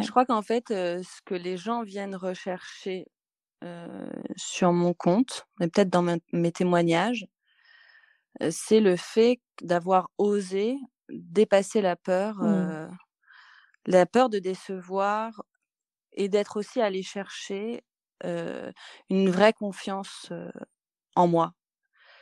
Je crois qu'en fait, ce que les gens viennent rechercher, sur mon compte et peut-être dans mes témoignages c'est le fait d'avoir osé dépasser la peur, mmh. la peur de décevoir et d'être aussi allé chercher, une vraie confiance, en moi.